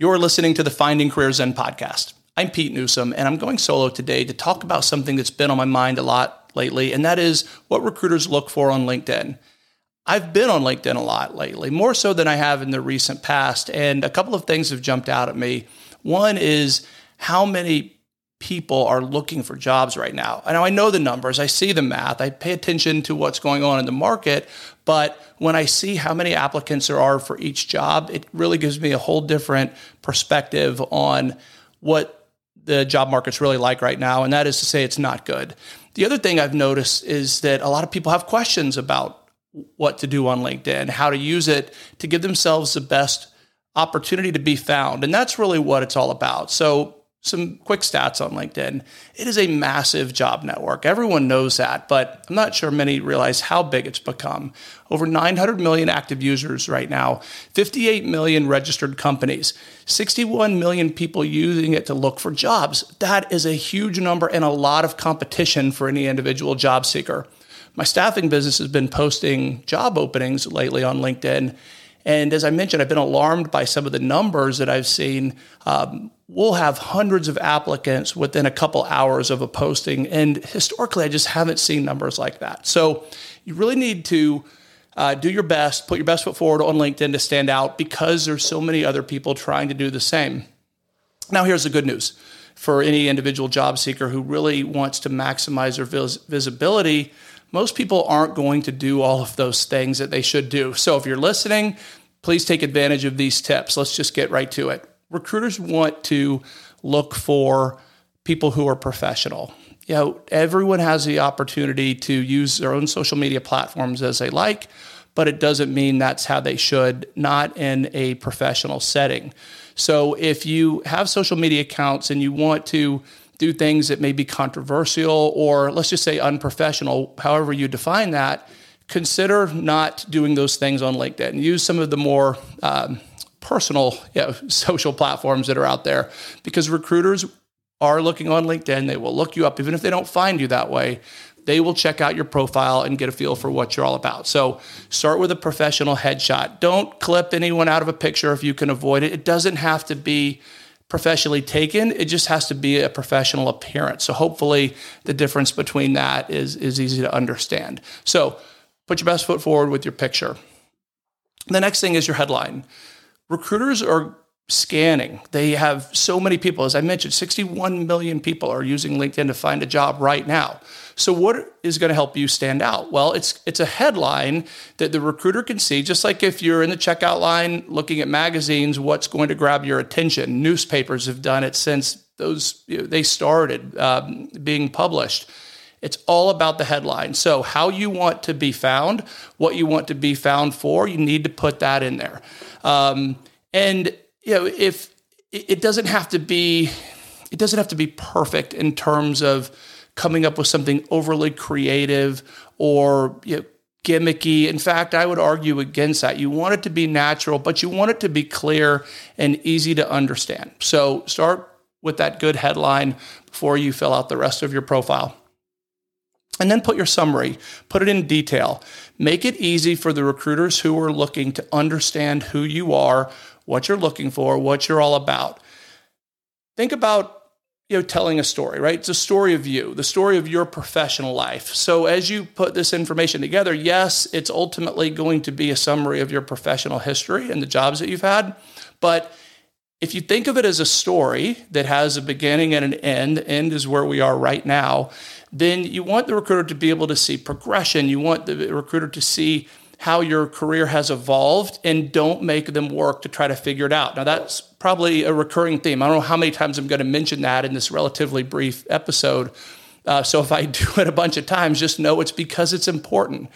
You're listening to the Finding Career Zen podcast. I'm Pete Newsome, and I'm going solo today to talk about something that's been on my mind a lot lately, and that is what recruiters look for on LinkedIn. I've been on LinkedIn a lot lately, more so than I have in the recent past, and a couple of things have jumped out at me. One is how many people are looking for jobs right now. I know I know the numbers, I see the math, I pay attention to what's going on in the market, but when I see how many applicants there are for each job, it really gives me a whole different perspective on what the job market's really like right now, and that is to say it's not good. The other thing I've noticed is that a lot of people have questions about what to do on LinkedIn, how to use it to give themselves the best opportunity to be found. And that's really what it's all about. So some quick stats on LinkedIn. It is a massive job network. Everyone knows that, but I'm not sure many realize how big it's become. Over 900 million active users right now, 58 million registered companies, 61 million people using it to look for jobs. That is a huge number and a lot of competition for any individual job seeker. My staffing business has been posting job openings lately on LinkedIn. And as I mentioned, I've been alarmed by some of the numbers that I've seen. Um, we'll have hundreds of applicants within a couple hours of a posting. And historically, I just haven't seen numbers like that. So you really need to uh, do your best, put your best foot forward on LinkedIn to stand out because there's so many other people trying to do the same. Now, here's the good news for any individual job seeker who really wants to maximize their vis- visibility. Most people aren't going to do all of those things that they should do. So if you're listening, please take advantage of these tips. Let's just get right to it recruiters want to look for people who are professional. You know, everyone has the opportunity to use their own social media platforms as they like, but it doesn't mean that's how they should, not in a professional setting. So if you have social media accounts and you want to do things that may be controversial or let's just say unprofessional, however you define that, consider not doing those things on LinkedIn. Use some of the more um, personal you know, social platforms that are out there because recruiters are looking on LinkedIn. They will look you up, even if they don't find you that way. They will check out your profile and get a feel for what you're all about. So start with a professional headshot. Don't clip anyone out of a picture if you can avoid it. It doesn't have to be professionally taken. It just has to be a professional appearance. So hopefully the difference between that is, is easy to understand. So put your best foot forward with your picture. The next thing is your headline recruiters are scanning. They have so many people. As I mentioned, 61 million people are using LinkedIn to find a job right now. So what is going to help you stand out? Well, it's it's a headline that the recruiter can see just like if you're in the checkout line looking at magazines, what's going to grab your attention? Newspapers have done it since those you know, they started um, being published. It's all about the headline. So, how you want to be found, what you want to be found for, you need to put that in there. Um, and you know, if it doesn't have to be, it doesn't have to be perfect in terms of coming up with something overly creative or you know, gimmicky. In fact, I would argue against that. You want it to be natural, but you want it to be clear and easy to understand. So start with that good headline before you fill out the rest of your profile. And then put your summary, put it in detail. Make it easy for the recruiters who are looking to understand who you are, what you're looking for, what you're all about. Think about you know telling a story, right? It's a story of you, the story of your professional life. So as you put this information together, yes, it's ultimately going to be a summary of your professional history and the jobs that you've had, but if you think of it as a story that has a beginning and an end, end is where we are right now then you want the recruiter to be able to see progression. You want the recruiter to see how your career has evolved and don't make them work to try to figure it out. Now, that's probably a recurring theme. I don't know how many times I'm going to mention that in this relatively brief episode. Uh, so if I do it a bunch of times, just know it's because it's important.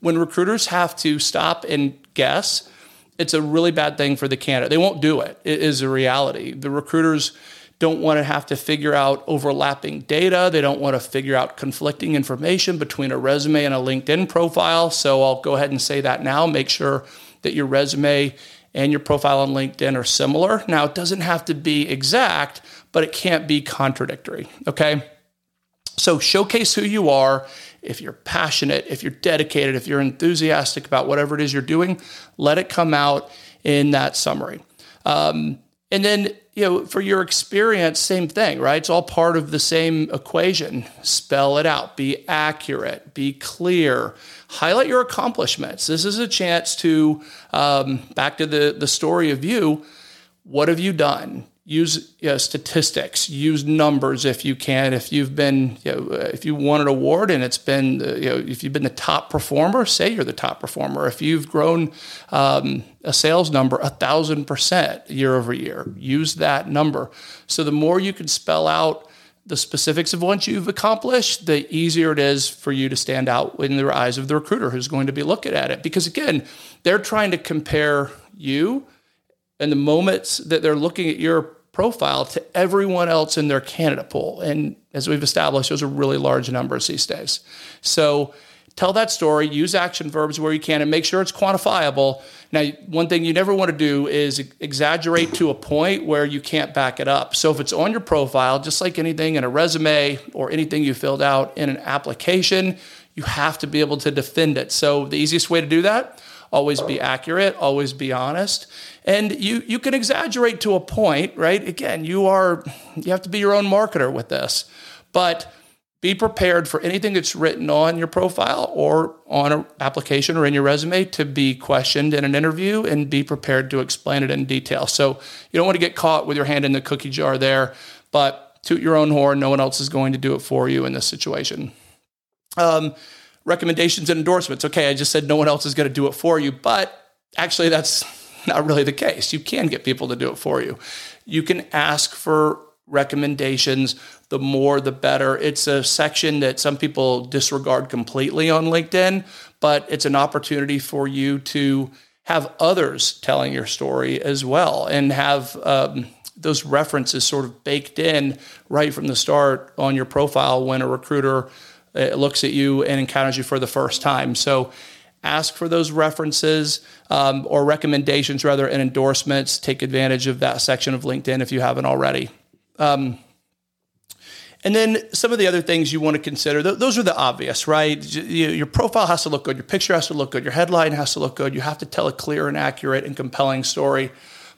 When recruiters have to stop and guess, it's a really bad thing for the candidate. They won't do it. It is a reality. The recruiters don't want to have to figure out overlapping data. They don't want to figure out conflicting information between a resume and a LinkedIn profile. So I'll go ahead and say that now. Make sure that your resume and your profile on LinkedIn are similar. Now, it doesn't have to be exact, but it can't be contradictory. Okay. So showcase who you are. If you're passionate, if you're dedicated, if you're enthusiastic about whatever it is you're doing, let it come out in that summary. Um, And then, you know, for your experience, same thing, right? It's all part of the same equation. Spell it out, be accurate, be clear, highlight your accomplishments. This is a chance to, um, back to the, the story of you, what have you done? Use you know, statistics, use numbers if you can. If you've been, you know, if you won an award and it's been, you know, if you've been the top performer, say you're the top performer. If you've grown um, a sales number a thousand percent year over year, use that number. So the more you can spell out the specifics of what you've accomplished, the easier it is for you to stand out in the eyes of the recruiter who's going to be looking at it. Because again, they're trying to compare you and the moments that they're looking at your profile to everyone else in their candidate pool. And as we've established, those are really large numbers these days. So tell that story, use action verbs where you can, and make sure it's quantifiable. Now, one thing you never want to do is exaggerate to a point where you can't back it up. So if it's on your profile, just like anything in a resume or anything you filled out in an application, you have to be able to defend it. So the easiest way to do that always be accurate, always be honest. And you you can exaggerate to a point, right? Again, you are you have to be your own marketer with this. But be prepared for anything that's written on your profile or on an application or in your resume to be questioned in an interview and be prepared to explain it in detail. So you don't want to get caught with your hand in the cookie jar there, but toot your own horn. No one else is going to do it for you in this situation. Um, recommendations and endorsements. Okay, I just said no one else is going to do it for you, but actually, that's not really the case. You can get people to do it for you. You can ask for recommendations. The more, the better. It's a section that some people disregard completely on LinkedIn, but it's an opportunity for you to have others telling your story as well and have um, those references sort of baked in right from the start on your profile when a recruiter uh, looks at you and encounters you for the first time. So ask for those references um, or recommendations rather and endorsements. Take advantage of that section of LinkedIn if you haven't already. Um, and then some of the other things you want to consider, th- those are the obvious, right? Your profile has to look good, your picture has to look good, your headline has to look good. You have to tell a clear and accurate and compelling story.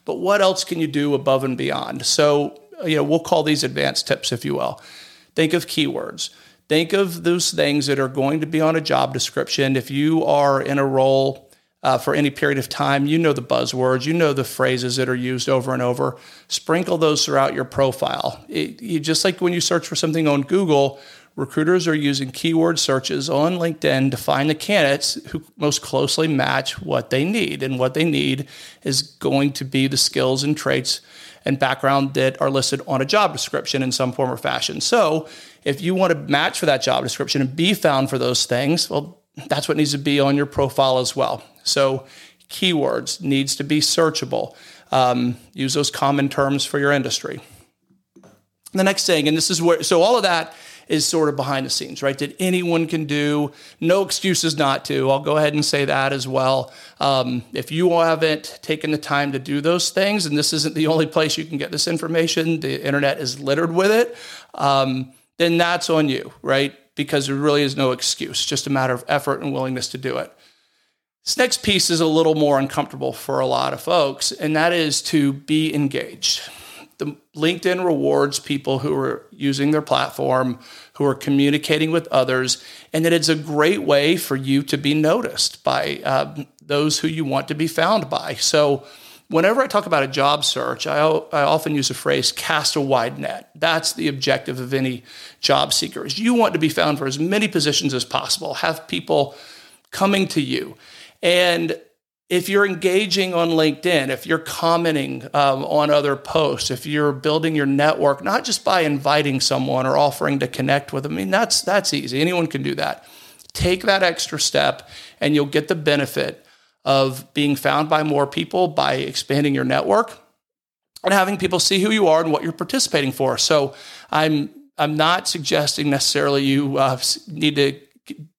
But what else can you do above and beyond? So, you know, we'll call these advanced tips, if you will. Think of keywords. Think of those things that are going to be on a job description. If you are in a role uh, for any period of time, you know the buzzwords, you know the phrases that are used over and over. Sprinkle those throughout your profile. It, you, just like when you search for something on Google, recruiters are using keyword searches on LinkedIn to find the candidates who most closely match what they need. And what they need is going to be the skills and traits and background that are listed on a job description in some form or fashion. So if you want to match for that job description and be found for those things, well, that's what needs to be on your profile as well. So keywords needs to be searchable. Um, use those common terms for your industry. The next thing, and this is where, so all of that is sort of behind the scenes, right? That anyone can do, no excuses not to. I'll go ahead and say that as well. Um, if you haven't taken the time to do those things, and this isn't the only place you can get this information, the internet is littered with it. Um, then that's on you, right? Because there really is no excuse, just a matter of effort and willingness to do it. This next piece is a little more uncomfortable for a lot of folks, and that is to be engaged. The LinkedIn rewards people who are using their platform, who are communicating with others, and that it's a great way for you to be noticed by uh, those who you want to be found by. So, whenever I talk about a job search, I, I often use the phrase cast a wide net. That's the objective of any job seekers. You want to be found for as many positions as possible, have people coming to you. And if you're engaging on LinkedIn, if you're commenting um, on other posts, if you're building your network, not just by inviting someone or offering to connect with them, I mean, that's, that's easy. Anyone can do that. Take that extra step and you'll get the benefit of being found by more people by expanding your network and having people see who you are and what you're participating for. So I'm I'm not suggesting necessarily you uh, need to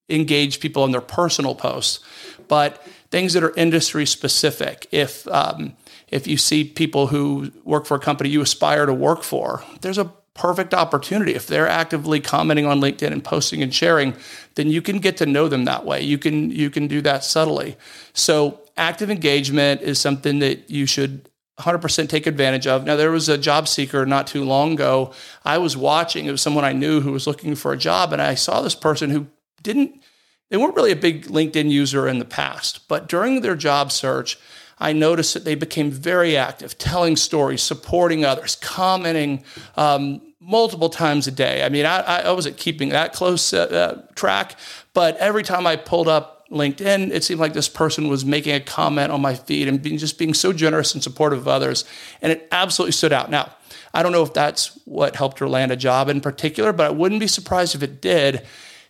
engage people in their personal posts, but things that are industry specific. If um, if you see people who work for a company you aspire to work for, there's a perfect opportunity. If they're actively commenting on LinkedIn and posting and sharing, then you can get to know them that way. You can you can do that subtly. So active engagement is something that you should 100% take advantage of. Now, there was a job seeker not too long ago. I was watching, it was someone I knew who was looking for a job, and I saw this person who didn't, they weren't really a big LinkedIn user in the past, but during their job search, I noticed that they became very active, telling stories, supporting others, commenting um, multiple times a day. I mean, I, I wasn't keeping that close uh, uh, track, but every time I pulled up LinkedIn, it seemed like this person was making a comment on my feed and being, just being so generous and supportive of others. And it absolutely stood out. Now, I don't know if that's what helped her land a job in particular, but I wouldn't be surprised if it did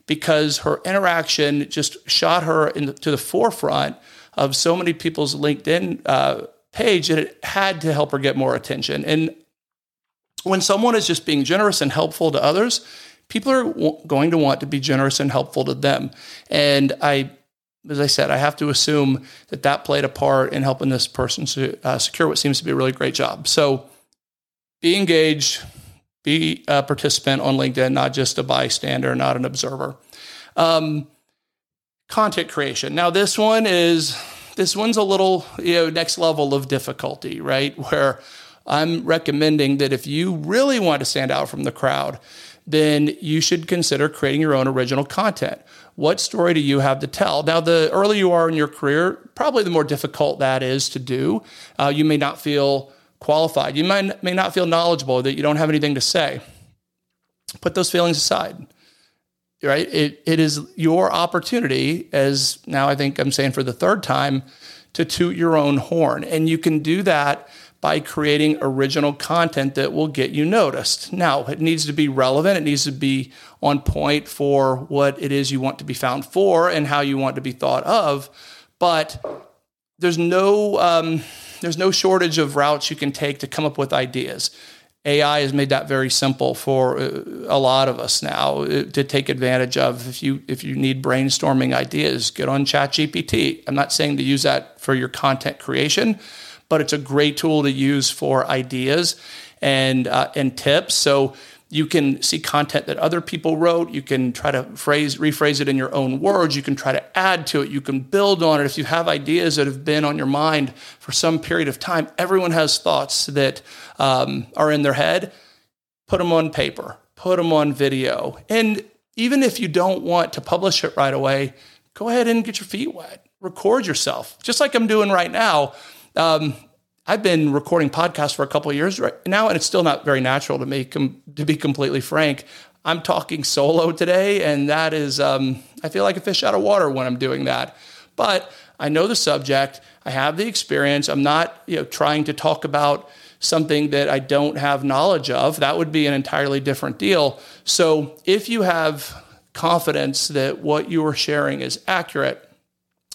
because her interaction just shot her the, to the forefront of so many people's LinkedIn uh, page and it had to help her get more attention. And when someone is just being generous and helpful to others, people are w- going to want to be generous and helpful to them. And I as I said, I have to assume that that played a part in helping this person uh, secure what seems to be a really great job. So be engaged, be a participant on LinkedIn, not just a bystander, not an observer. Um, content creation. Now, this one is this one's a little you know next level of difficulty, right? Where I'm recommending that if you really want to stand out from the crowd, then you should consider creating your own original content. What story do you have to tell? Now, the earlier you are in your career, probably the more difficult that is to do. Uh, you may not feel qualified. You might, may not feel knowledgeable, that you don't have anything to say. Put those feelings aside, right? It, it is your opportunity, as now I think I'm saying for the third time, to toot your own horn. And you can do that by creating original content that will get you noticed. Now, it needs to be relevant, it needs to be on point for what it is you want to be found for and how you want to be thought of. But there's no um, there's no shortage of routes you can take to come up with ideas. AI has made that very simple for uh, a lot of us now uh, to take advantage of. If you if you need brainstorming ideas, get on ChatGPT. I'm not saying to use that for your content creation, but it's a great tool to use for ideas and uh, and tips. So you can see content that other people wrote. You can try to phrase rephrase it in your own words. You can try to add to it. You can build on it. If you have ideas that have been on your mind for some period of time, everyone has thoughts that um, are in their head. Put them on paper. Put them on video. And even if you don't want to publish it right away, go ahead and get your feet wet. Record yourself, just like I'm doing right now. Um, I've been recording podcasts for a couple years right now, and it's still not very natural to me. Com- to be completely frank, I'm talking solo today, and that is, um, I feel like a fish out of water when I'm doing that. But I know the subject, I have the experience. I'm not, you know, trying to talk about something that I don't have knowledge of. That would be an entirely different deal. So if you have confidence that what you are sharing is accurate,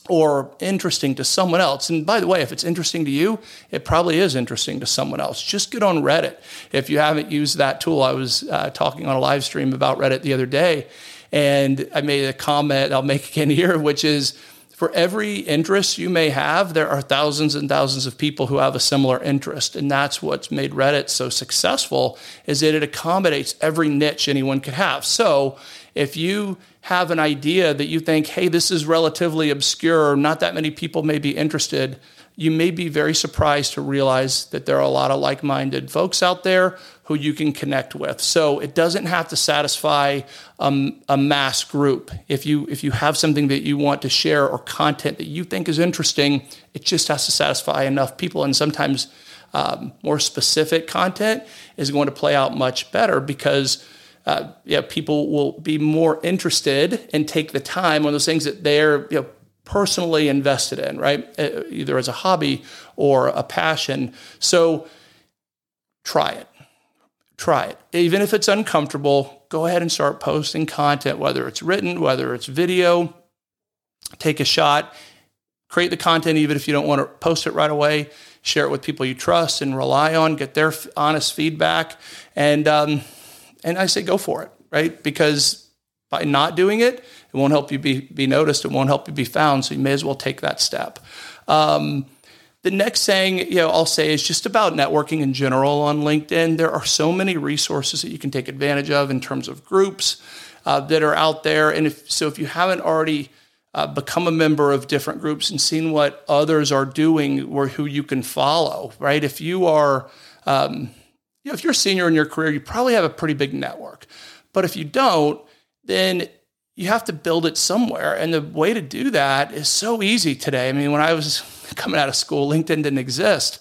or interesting to someone else. And by the way, if it's interesting to you, it probably is interesting to someone else. Just get on Reddit. If you haven't used that tool, I was uh, talking on a live stream about Reddit the other day, and I made a comment I'll make again here, which is for every interest you may have, there are thousands and thousands of people who have a similar interest. And that's what's made Reddit so successful is that it accommodates every niche anyone could have. So if you have an idea that you think, hey, this is relatively obscure, not that many people may be interested, you may be very surprised to realize that there are a lot of like minded folks out there who you can connect with. So it doesn't have to satisfy um, a mass group. If you, if you have something that you want to share or content that you think is interesting, it just has to satisfy enough people. And sometimes um, more specific content is going to play out much better because uh, yeah, people will be more interested and take the time on those things that they're you know, personally invested in, right? Uh, either as a hobby or a passion. So try it. Try it. Even if it's uncomfortable, go ahead and start posting content, whether it's written, whether it's video. Take a shot. Create the content, even if you don't want to post it right away. Share it with people you trust and rely on. Get their honest feedback. And, um, and I say go for it, right? Because by not doing it, it won't help you be, be noticed. It won't help you be found. So you may as well take that step. Um, the next thing you know, I'll say is just about networking in general on LinkedIn. There are so many resources that you can take advantage of in terms of groups uh, that are out there. And if so, if you haven't already uh, become a member of different groups and seeing what others are doing or who you can follow, right? If you are, um, you know, if you're a senior in your career, you probably have a pretty big network. But if you don't, then you have to build it somewhere. And the way to do that is so easy today. I mean, when I was coming out of school, LinkedIn didn't exist.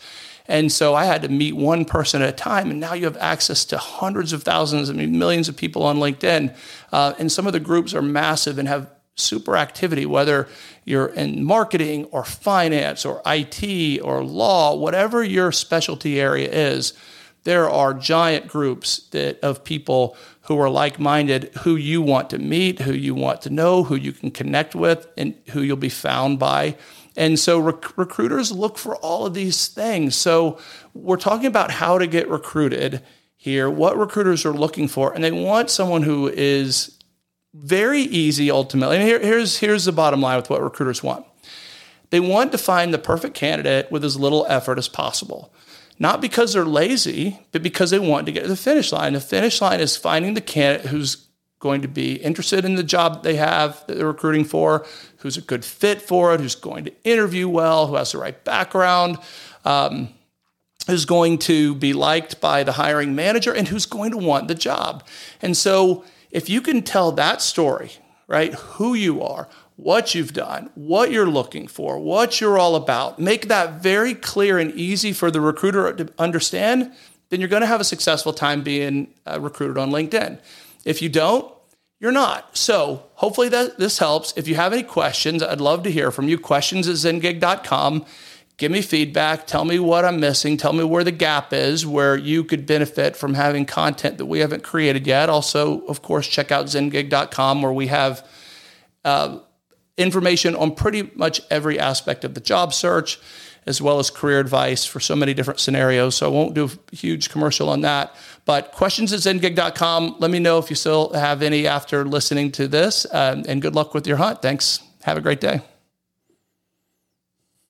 And so I had to meet one person at a time. And now you have access to hundreds of thousands, I mean, millions of people on LinkedIn. Uh, and some of the groups are massive and have super activity, whether you're in marketing or finance or IT or law, whatever your specialty area is, there are giant groups that, of people who are like minded, who you want to meet, who you want to know, who you can connect with, and who you'll be found by. And so rec- recruiters look for all of these things. So we're talking about how to get recruited here, what recruiters are looking for, and they want someone who is very easy ultimately. And here, here's, here's the bottom line with what recruiters want they want to find the perfect candidate with as little effort as possible. Not because they're lazy, but because they want to get to the finish line. The finish line is finding the candidate who's going to be interested in the job that they have that they're recruiting for, who's a good fit for it, who's going to interview well, who has the right background, um, who's going to be liked by the hiring manager, and who's going to want the job. And so if you can tell that story, right, who you are, what you've done, what you're looking for, what you're all about, make that very clear and easy for the recruiter to understand, then you're going to have a successful time being uh, recruited on LinkedIn. If you don't, you're not. So hopefully that this helps. If you have any questions, I'd love to hear from you. Questions at zengig.com give me feedback, tell me what I'm missing, tell me where the gap is, where you could benefit from having content that we haven't created yet. Also, of course, check out zengig.com where we have uh, information on pretty much every aspect of the job search, as well as career advice for so many different scenarios. So I won't do a huge commercial on that. But questions at zengig.com. Let me know if you still have any after listening to this. Um, and good luck with your hunt. Thanks. Have a great day.